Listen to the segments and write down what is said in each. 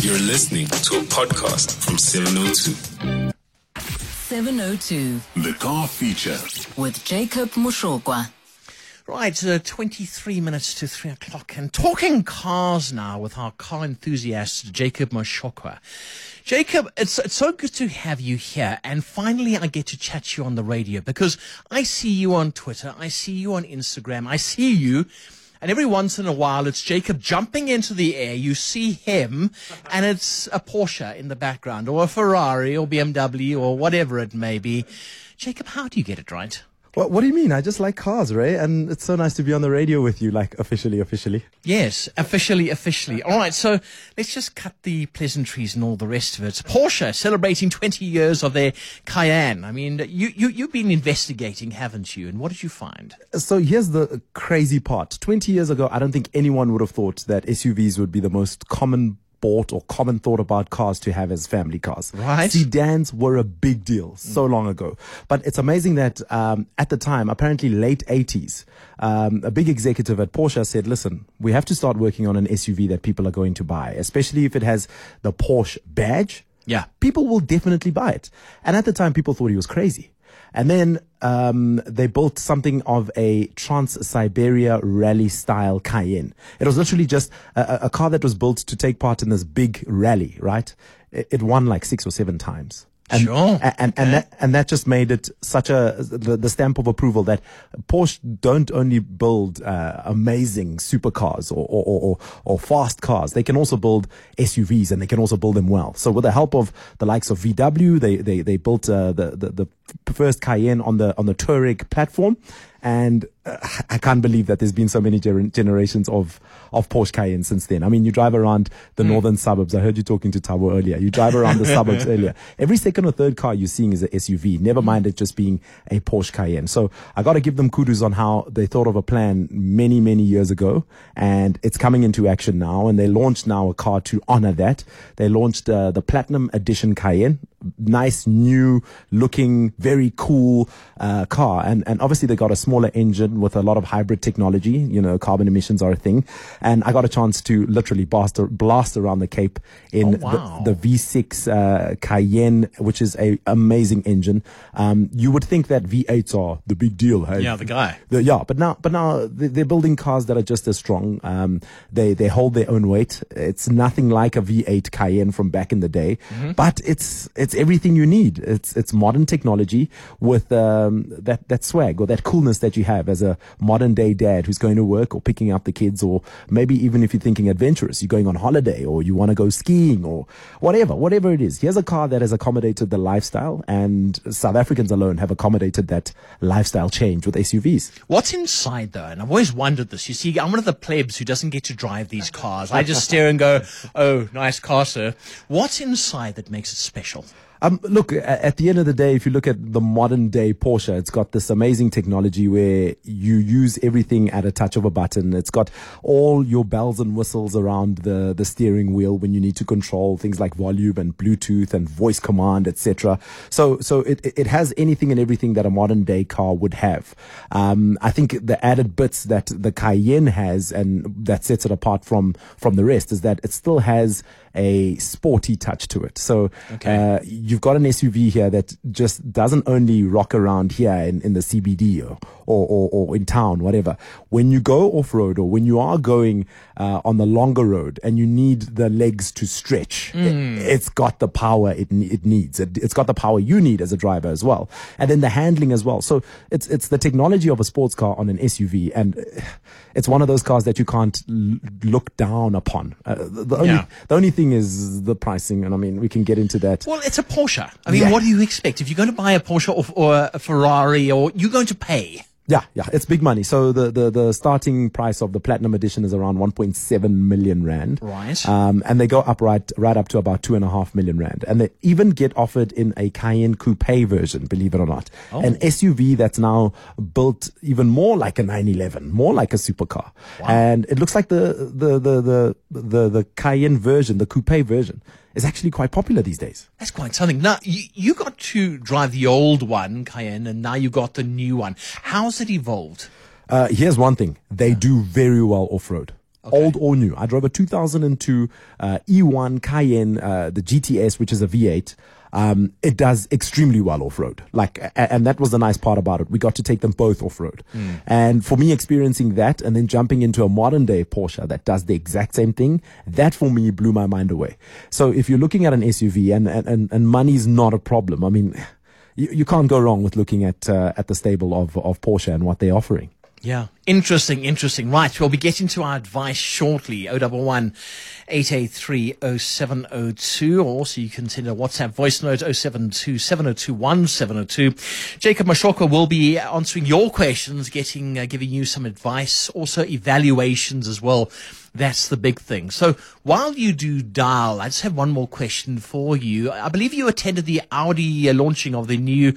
You're listening to a podcast from 702. 702 The car feature. with Jacob Moshokwa. Right, uh, 23 minutes to 3 o'clock. And talking cars now with our car enthusiast, Jacob Moshokwa. Jacob, it's, it's so good to have you here. And finally, I get to chat to you on the radio because I see you on Twitter. I see you on Instagram. I see you. And every once in a while, it's Jacob jumping into the air. You see him, and it's a Porsche in the background, or a Ferrari, or BMW, or whatever it may be. Jacob, how do you get it right? What, what do you mean? I just like cars, Ray, and it's so nice to be on the radio with you, like officially, officially. Yes, officially, officially. All right, so let's just cut the pleasantries and all the rest of it. Porsche celebrating 20 years of their Cayenne. I mean, you, you, you've been investigating, haven't you? And what did you find? So here's the crazy part. 20 years ago, I don't think anyone would have thought that SUVs would be the most common bought or common thought about cars to have as family cars. Right. Sedans were a big deal so long ago. But it's amazing that um, at the time, apparently late 80s, um, a big executive at Porsche said, listen, we have to start working on an SUV that people are going to buy, especially if it has the Porsche badge. Yeah. People will definitely buy it. And at the time, people thought he was crazy. And then um, they built something of a Trans Siberia rally style Cayenne. It was literally just a, a car that was built to take part in this big rally, right? It, it won like six or seven times. And, Sure. a- And, and, that, and that just made it such a, the, the stamp of approval that Porsche don't only build uh, amazing supercars or, or, or, or, or fast cars. They can also build SUVs and they can also build them well. So with the help of the likes of VW, they, they, they built uh, the, the, the first Cayenne on the, on the Touareg platform. And uh, I can't believe that there's been so many gener- generations of, of Porsche Cayenne since then. I mean, you drive around the northern suburbs. I heard you talking to Tabo earlier. You drive around the suburbs earlier. Every second or third car you're seeing is a SUV. Never mind it just being a Porsche Cayenne. So I got to give them kudos on how they thought of a plan many, many years ago. And it's coming into action now. And they launched now a car to honor that. They launched uh, the Platinum Edition Cayenne. Nice, new looking, very cool uh, car. And, and obviously they got a smaller engine with a lot of hybrid technology. You know, carbon emissions are a thing. And I got a chance to literally blast, blast around the Cape in Oh, wow. the, the V6 uh, Cayenne, which is a amazing engine. Um, you would think that V8s are the big deal. Hey? Yeah, the guy. The- yeah, but now, but now they- they're building cars that are just as strong. Um, they they hold their own weight. It's nothing like a V8 Cayenne from back in the day, but it's it's everything you need. It's it's modern technology with um, that that swag or that coolness that you have as a modern day dad who's going to work or picking up the kids, or maybe even if you're thinking adventurous, you're going on holiday or you want to go skiing or whatever, whatever it is. Here's a car that has accommodated the lifestyle, and South Africans alone have accommodated that lifestyle change with SUVs. What's inside though? And I've always wondered this. You see, I'm one of the plebs who doesn't get to drive these cars. I just stare and go, oh, nice car, sir. What's inside that makes it special? Um, look, at the end of the day, if you look at the modern day Porsche, it's got this amazing technology where you use everything at a touch of a button. It's got all your bells and whistles around the, the steering wheel when you need to control things like volume and Bluetooth and voice command, etc. So, so it, it has anything and everything that a modern day car would have. Um, I think the added bits that the Cayenne has and that sets it apart from, from the rest is that it still has a sporty touch to it. So, uh, you've got an SUV here that just doesn't only rock around here in, in the CBD or, or, or, or in town, whatever. When you go off road or when you are going uh, on the longer road and you need the legs to stretch, it, has got the power it, it needs. It, it's got the power you need as a driver as well. And then the handling as well. So it's, it's the technology of a sports car on an SUV. And it's one of those cars that you can't l- look down upon. Uh, the, the only, Yeah. the only thing is the pricing. And I mean, we can get into that. Well, it's a Porsche. I mean, Yeah. what do you expect? If you're going to buy a Porsche or, or a Ferrari, or you're going to pay. Yeah, yeah, it's big money. So the, the, the starting price of the platinum edition is around 1.7 million rand. Right. Um, and they go up right, right up to about two and a half million rand. And they even get offered in a Cayenne coupe version, believe it or not. An SUV that's now built even more like a 911, more like a supercar. And it looks like the, the, the, the, the, the Cayenne version, the coupe version is actually quite popular these days. That's quite something. Now, you, you got to drive the old one, Cayenne, and now you got the new one. How's it evolved? Uh, here's one thing. They do very well off road. old or new. I drove a 2002 uh, E1 Cayenne, uh, the GTS, which is a V8. Um, it does extremely well off road. Like, and that was the nice part about it. We got to take them both off road. And for me, experiencing that and then jumping into a modern day Porsche that does the exact same thing, that for me blew my mind away. So if you're looking at an SUV and, and, and, and money's not a problem, I mean, you, you can't go wrong with looking at, uh, at the stable of, of Porsche and what they're offering. Yeah. Interesting, interesting. Right. We'll be getting to our advice shortly. 011 883 0702. Also, you can send a WhatsApp voice note 072 702 1702. Jacob Moshokwa will be answering your questions, getting, uh, giving you some advice, also evaluations as well. That's the big thing. So while you do dial, I just have one more question for you. I believe you attended the Audi uh, launching of the new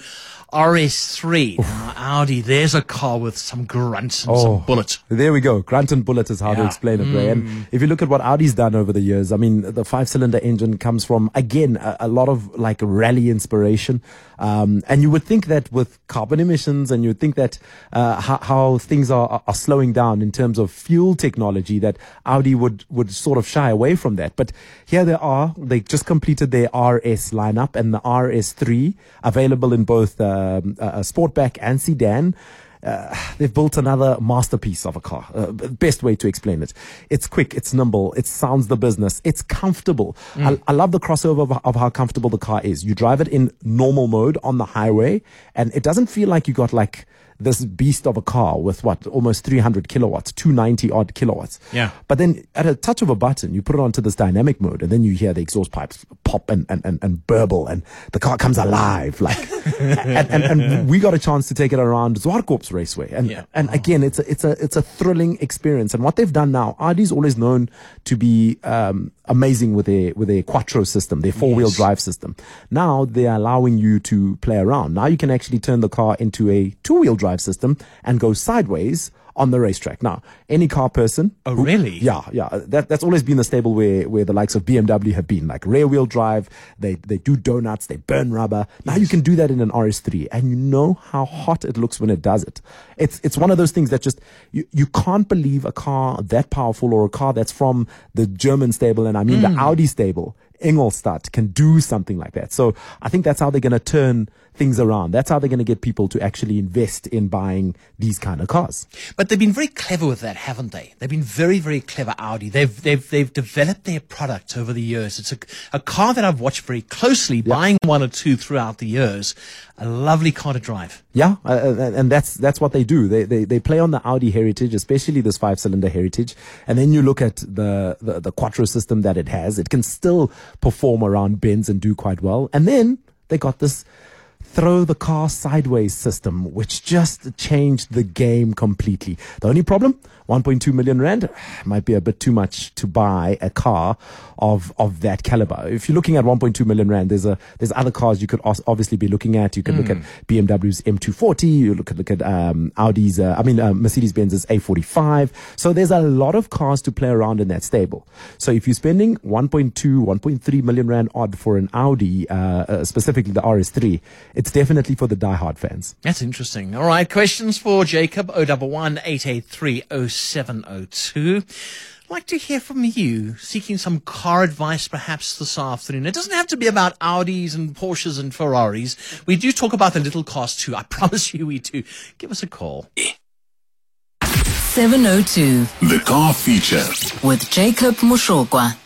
RS3. Now, Audi, there's a car with some grunts and some bullet. There we go. Grunt and bullet is how to explain it, Ray. And if you look at what Audi's done over the years, I mean, the five cylinder engine comes from, again, a, a lot of like rally inspiration. Um, and you would think that with carbon emissions and you would think that, uh, how, how things are, are- are slowing down in terms of fuel technology that Audi would, would sort of shy away from that. But here they are. They just completed their RS lineup and the RS3 available in both, um, a sportback and sedan uh, they've built another masterpiece of a car. Uh, best way to explain it. It's quick, it's nimble, it sounds the business, it's comfortable. I, I love the crossover of, of how comfortable the car is. You drive it in normal mode on the highway, and it doesn't feel like you got like this beast of a car with what almost 300 kilowatts, 290 odd kilowatts. Yeah. But then at a touch of a button, you put it onto this dynamic mode, and then you hear the exhaust pipes pop and, and, and, and burble, and the car comes alive. Like, and, and, and we got a chance to take it around Zwartkops Raceway, and Yeah. and again, it's a it's a it's a thrilling experience. And what they've done now, Audi's always known to be um, amazing with their with their quattro system, their four wheel Yes. drive system. Now they're allowing you to play around. Now you can actually turn the car into a two wheel drive system and go sideways on the racetrack. Now, any car person. Oh, really? Yeah, yeah. That, that's always been the stable where, where the likes of BMW have been, like rear wheel drive. They, they do donuts, they burn rubber. Now you can do that in an RS3 and you know how hot it looks when it does it. It's, it's one of those things that just, you, you can't believe a car that powerful or a car that's from the German stable. And I mean the hmm. Audi stable, Ingolstadt can do something like that. So I think that's how they're going to turn things around. That's how they're going to get people to actually invest in buying these kind of cars. But they've been very clever with that, haven't they? They've been very, very clever, Audi. They've they've they've developed their product over the years. It's a, a car that I've watched very closely, buying one or two throughout the years. A lovely car to drive. Yeah, uh, uh, and that's that's what they do. They, they they play on the Audi heritage, especially this five cylinder heritage. And then you look at the, the the quattro system that it has. It can still perform around bends and do quite well. And then they got this throw the car sideways system, which just changed the game completely. The only problem, 1.2 million rand, might be a bit too much to buy a car of of that caliber. If you're looking at 1.2 million rand, there's a there's other cars you could obviously be looking at. You could look at BMW's M240. You look at look at um, Audi's, uh, I mean uh, Mercedes Benz's A45. So there's a lot of cars to play around in that stable. So if you're spending 1.2, 1.3 million rand odd for an Audi, uh, uh, specifically the RS3, it's definitely for the diehard fans. That's interesting. All right, questions for Jacob 011 883 0702. I'd like to hear from you, seeking some car advice perhaps this afternoon. It doesn't have to be about Audis and Porsches and Ferraris. We do talk about the little cars too. I promise you we do. Give us a call. 702 The car feature. with Jacob Moshokwa.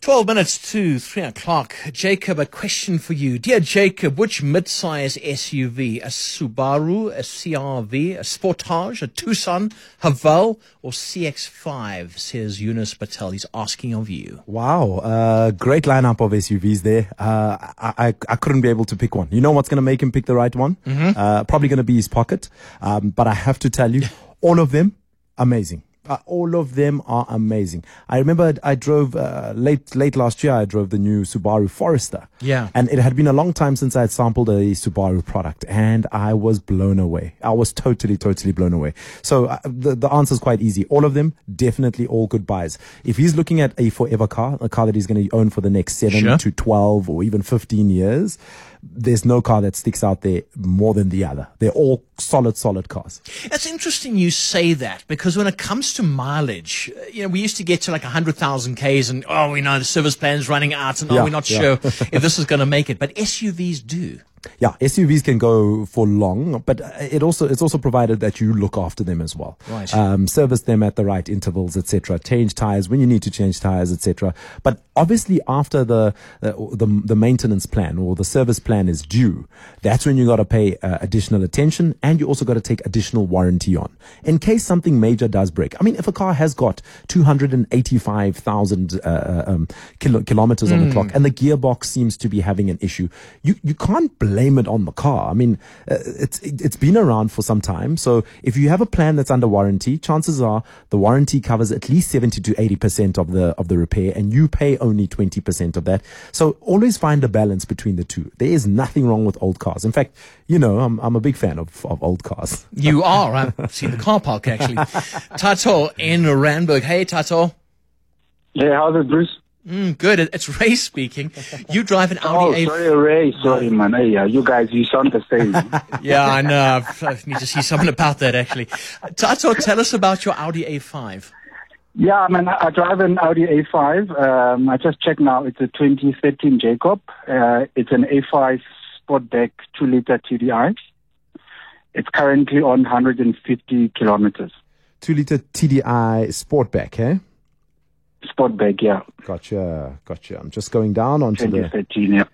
12 minutes to 3 o'clock. Jacob, a question for you. Dear Jacob, which mid-size SUV, a Subaru, a CRV, a Sportage, a Tucson, Haval, or CX-5, says Eunice Patel. He's asking of you. Wow, uh, great lineup of SUVs there. Uh, I, I, I couldn't be able to pick one. You know what's going to make him pick the right one? Uh, probably going to be his pocket. Um, but I have to tell you, all of them amazing. Uh, all of them are amazing. I remember I drove uh, late late last year. I drove the new Subaru Forester. Yeah. and it had been a long time since I had sampled a Subaru product, and I was blown away. I was totally, totally blown away. So uh, the the answer is quite easy. All of them definitely all good buys. If he's looking at a forever car, a car that he's going to own for the next seven Sure. to twelve or even fifteen years, there's no car that sticks out there more than the other. They're all solid, solid cars. It's interesting you say that because when it comes to mileage, uh, you know, we used to get to like 100,000 Ks and, oh, we know the service plan's running out and, oh, Yeah, we're not yeah. sure if this is going to make it. But SUVs do. Yeah, SUVs can go for long, but uh, it also it's also provided that you look after them as well. Right. Um, service them at the right intervals, etc. Change tires when you need to change tires, etc. But obviously, after the, the the the maintenance plan or the service plan is due, that's when you got to pay uh, additional attention, and you also got to take additional warranty on in case something major does break. I mean, if a car has got two hundred and eighty-five thousand uh, um, kilo- kilometers on the clock, and the gearbox seems to be having an issue, you you can't blame it on the car. I mean, uh, it's it, it's been around for some time. So if you have a plan that's under warranty, chances are the warranty covers at least seventy to eighty percent of the of the repair, and you pay only twenty percent of that. So always find a balance between the two. There is nothing wrong with old cars. In fact, you know, I'm I'm a big fan of of old cars. You are. I've seen the car park actually. Tato in Randburg. Hey, Tato. Yeah, how's it, Bruce? Mm, good. It's Ray speaking. You drive an Oh, Audi A. sorry, Ray. Sorry, man. Hey, yeah, you guys, you sound the same. Yeah, I know. I've- I need to see something about that actually. Tato, tell us about your Audi A5. yeah, I mean, I drive an Audi A5. Um, I just checked now. It's a 2013 Jacob. Uh, it's an A5 Sportback 2-liter TDI. It's currently on 150 kilometers. Two liter TDI Sportback, eh? Sportback, yeah, Gotcha, gotcha. I'm just going down onto the 2013, yeah.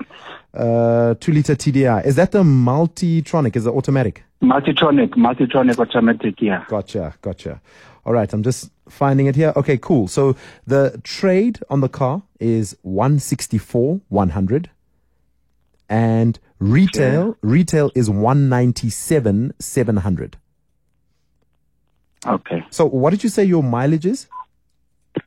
uh, two liter TDI. Is that the Multitronic? Is it automatic? Multitronic, Multitronic automatic, yeah. Gotcha, gotcha. All right, I'm just finding it here. Okay, cool. So the trade on the car is 164 100 and retail retail is 197 700. Okay. So what did you say your mileage is?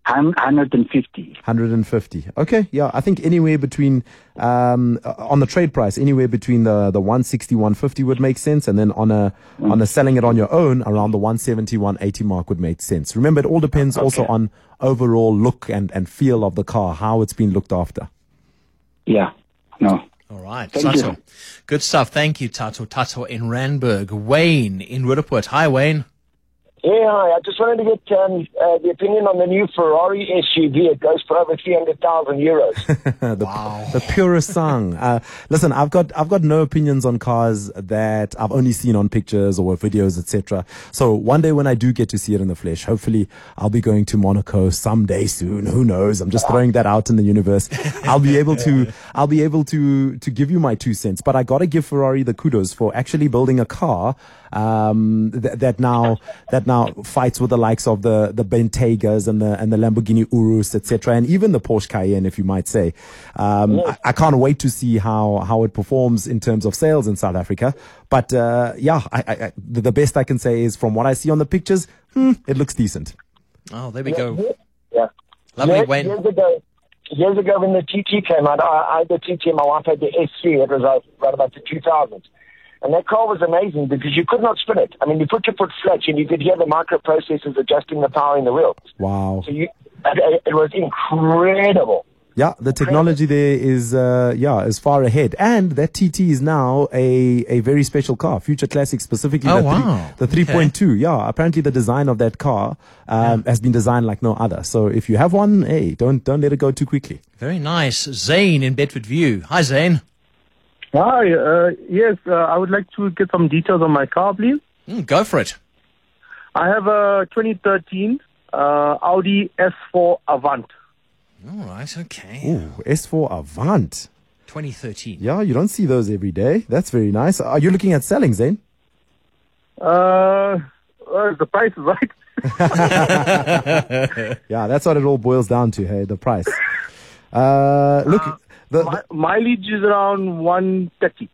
Hun- 150. 150. Okay, yeah, I think anywhere between um uh, on the trade price, anywhere between the the 160 150 would make sense and then on a on a selling it on your own around the 170 180 mark would make sense. Remember it all depends also on overall look and and feel of the car, how it's been looked after. Yeah. No. All right, Thank Tato. you. Good stuff. Thank you, Tato. Tato in Randburg. Wayne in Roodepoort. Hi, Wayne. Yeah, hi. I just wanted to get um, uh, the opinion on the new Ferrari SUV. It goes for over 300,000 euros. the, the Purosangue. Uh, listen, I've got I've got no opinions on cars that I've only seen on pictures or videos, etc. So one day when I do get to see it in the flesh, hopefully I'll be going to Monaco someday soon. Who knows? I'm just throwing that out in the universe. I'll be able to I'll be able to to give you my two cents. But I gotta give Ferrari the kudos for actually building a car um, th- that now that now fights with the likes of the the Bentaygas and the and the Lamborghini Urus, etc., and even the Porsche Cayenne, if you might say. Um, I, I can't wait to see how how it performs in terms of sales in South Africa. But uh, yeah, I, I, I, the the best I can say is from what I see on the pictures, hmm, it looks decent. Oh, there we go. yeah. Lovely, years, Wayne. Years ago, years ago when the TT came out, I, I had the TT and my wife had the S3. It was uh, right about the 2000s. And that car was amazing because you could not spin it. I mean, you put your foot flat and you could hear the microprocessors adjusting the power in the wheels. Wow. So you, it, it was incredible. Yeah, the technology there is uh, yeah is far ahead, and that TT is now a, a very special car, Future Classic specifically. Oh, the wow. the three point two. Yeah, apparently the design of that car um, has been designed like no other. So if you have one, hey, don't don't let it go too quickly. Very nice. Zane in Bedfordview. Hi, Zane. Hi, uh, yes, uh, I would like to get some details on my car, please. Mm, go for it. I have a 2013 uh, Audi S4 Avant. All right, okay. Ooh, S4 Avant. 2013. Yeah, you don't see those every day. That's very nice. Are you looking at selling, Zane? Uh, uh, the price is right. Yeah, that's what it all boils down to. Hey, the price. Uh, look, the, Mi- mileage is around 130.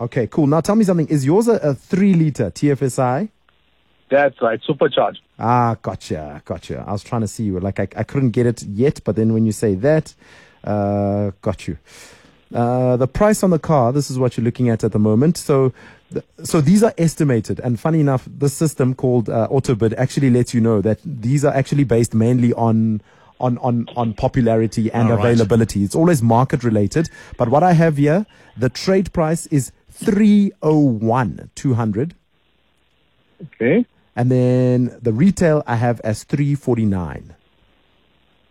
okay, cool. Now tell me something. Is yours a, a three liter TFSI? That's right, supercharged. Ah, gotcha, gotcha. I was trying to see you. Like I, I couldn't get it yet, but then when you say that, uh, got you. Uh, the price on the car. This is what you're looking at at the moment. So, th- so these are estimated. And funny enough, the system called uh, AutoBid actually lets you know that these are actually based mainly on on, on, on popularity and All right. availability. It's always market related. But what I have here, the trade price is 301 200. Okay. And then the retail I have as 349.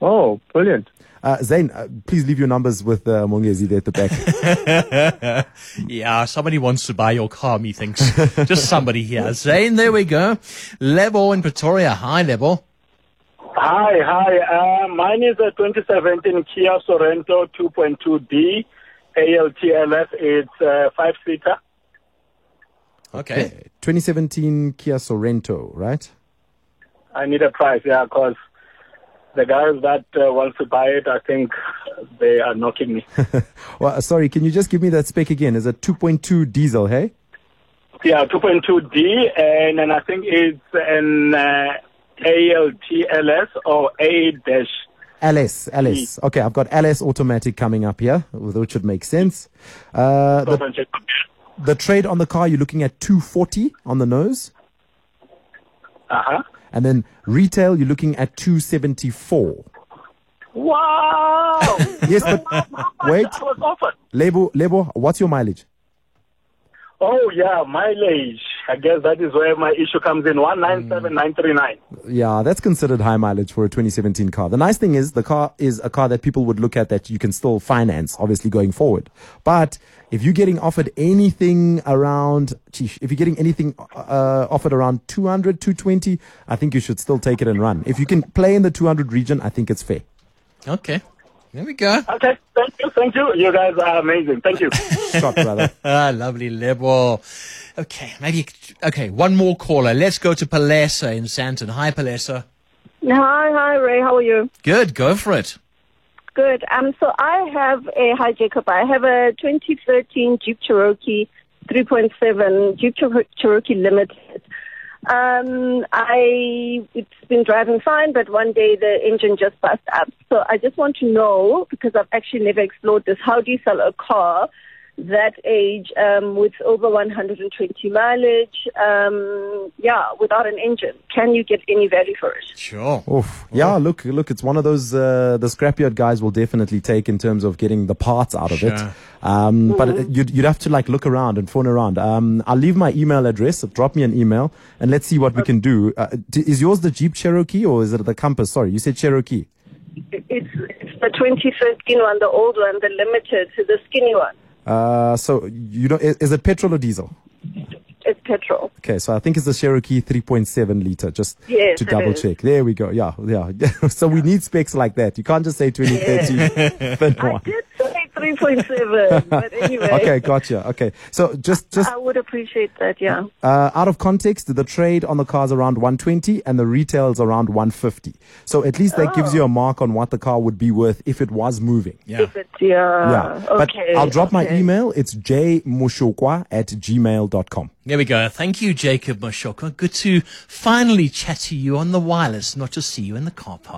Oh, brilliant. Uh, Zane, uh, please leave your numbers with uh, Mongezi there at the back. Yeah, somebody wants to buy your car, methinks. Just somebody here. Zane, there we go. Lebo in Pretoria. Hi, Lebo. Hi, hi. Uh, mine is a 2017 Kia Sorento 2.2D ALTLS. It's uh, five seater. Okay. 2017 Kia Sorento, right? I need a price, yeah, because the guys that uh, wants to buy it, I think they are knocking me. Well, uh, sorry, can you just give me that spec again? Is it 2.2 diesel, hey? yeah, 2.2D, and then I think it's an uh, ALTLS or A dash. LS, LS. Okay, I've got LS automatic coming up here, which would make sense. Uh, the, the trade on the car, you're looking at 240 on the nose. Uh huh. And then retail, you're looking at 274. Wow! Yes, but wait, I was offered. Lebo, Lebo, what's your mileage? Oh yeah, mileage. I guess that is where my issue comes in. One nine seven nine three nine. Yeah, that's considered high mileage for a 2017 car. The nice thing is the car is a car that people would look at that you can still finance, obviously going forward. But if you're getting offered anything around, geez, if you're getting anything uh, offered around 200, 220, I think you should still take it and run. If you can play in the 200 region, I think it's fair. Okay. There we go. Okay, thank you, thank you. You guys are amazing. Thank you. Scott, brother. Ah, lovely Lebo. Okay, maybe, okay, one more caller. Let's go to Palesa in Sandton. Hi, Palesa. Hi, hi, Ray. How are you? Good, go for it. Good. Um, so I have a hi, Jacob. I have a 2013 Jeep Cherokee 3.7 Jeep Cher- Cherokee Limited. Um, I it's been driving fine, but one day the engine just bust up. So I just want to know because I've actually never explored this. How do you sell a car that age um, with over 120 mileage? Um, yeah, without an engine, can you get any value for it? Sure. Oof. Yeah, look, look, it's one of those uh, the scrapyard guys will definitely take in terms of getting the parts out of it. Sure. Um, But you'd, you'd have to like look around and phone around. Um, I'll leave my email address. Drop me an email and let's see what we can do. Uh, is yours the Jeep Cherokee or is it the Compass? Sorry, you said Cherokee. It's, it's the 2013 one, the old one, the limited, the skinny one. Uh, so you know, is, is it petrol or diesel? It's petrol. Okay, so I think it's the Cherokee 3.7 liter, just Yes, to double is. check. There we go. Yeah, yeah. so we need specs like that. You can't just say 2030 thin I one. Did say 3.7, but anyway. Okay, gotcha. Okay, so just just I would appreciate that, yeah. uh, out of context, the trade on the cars around 120 and the retail is around 150. So at least that gives you a mark on what the car would be worth if it was moving. Yeah. If it's, yeah. Yeah, but okay. I'll drop my email. It's jmushokwa at gmail.com. There we go. Thank you, Jacob Moshokwa. Good to finally chat to you on the wireless, not just see you in the car park.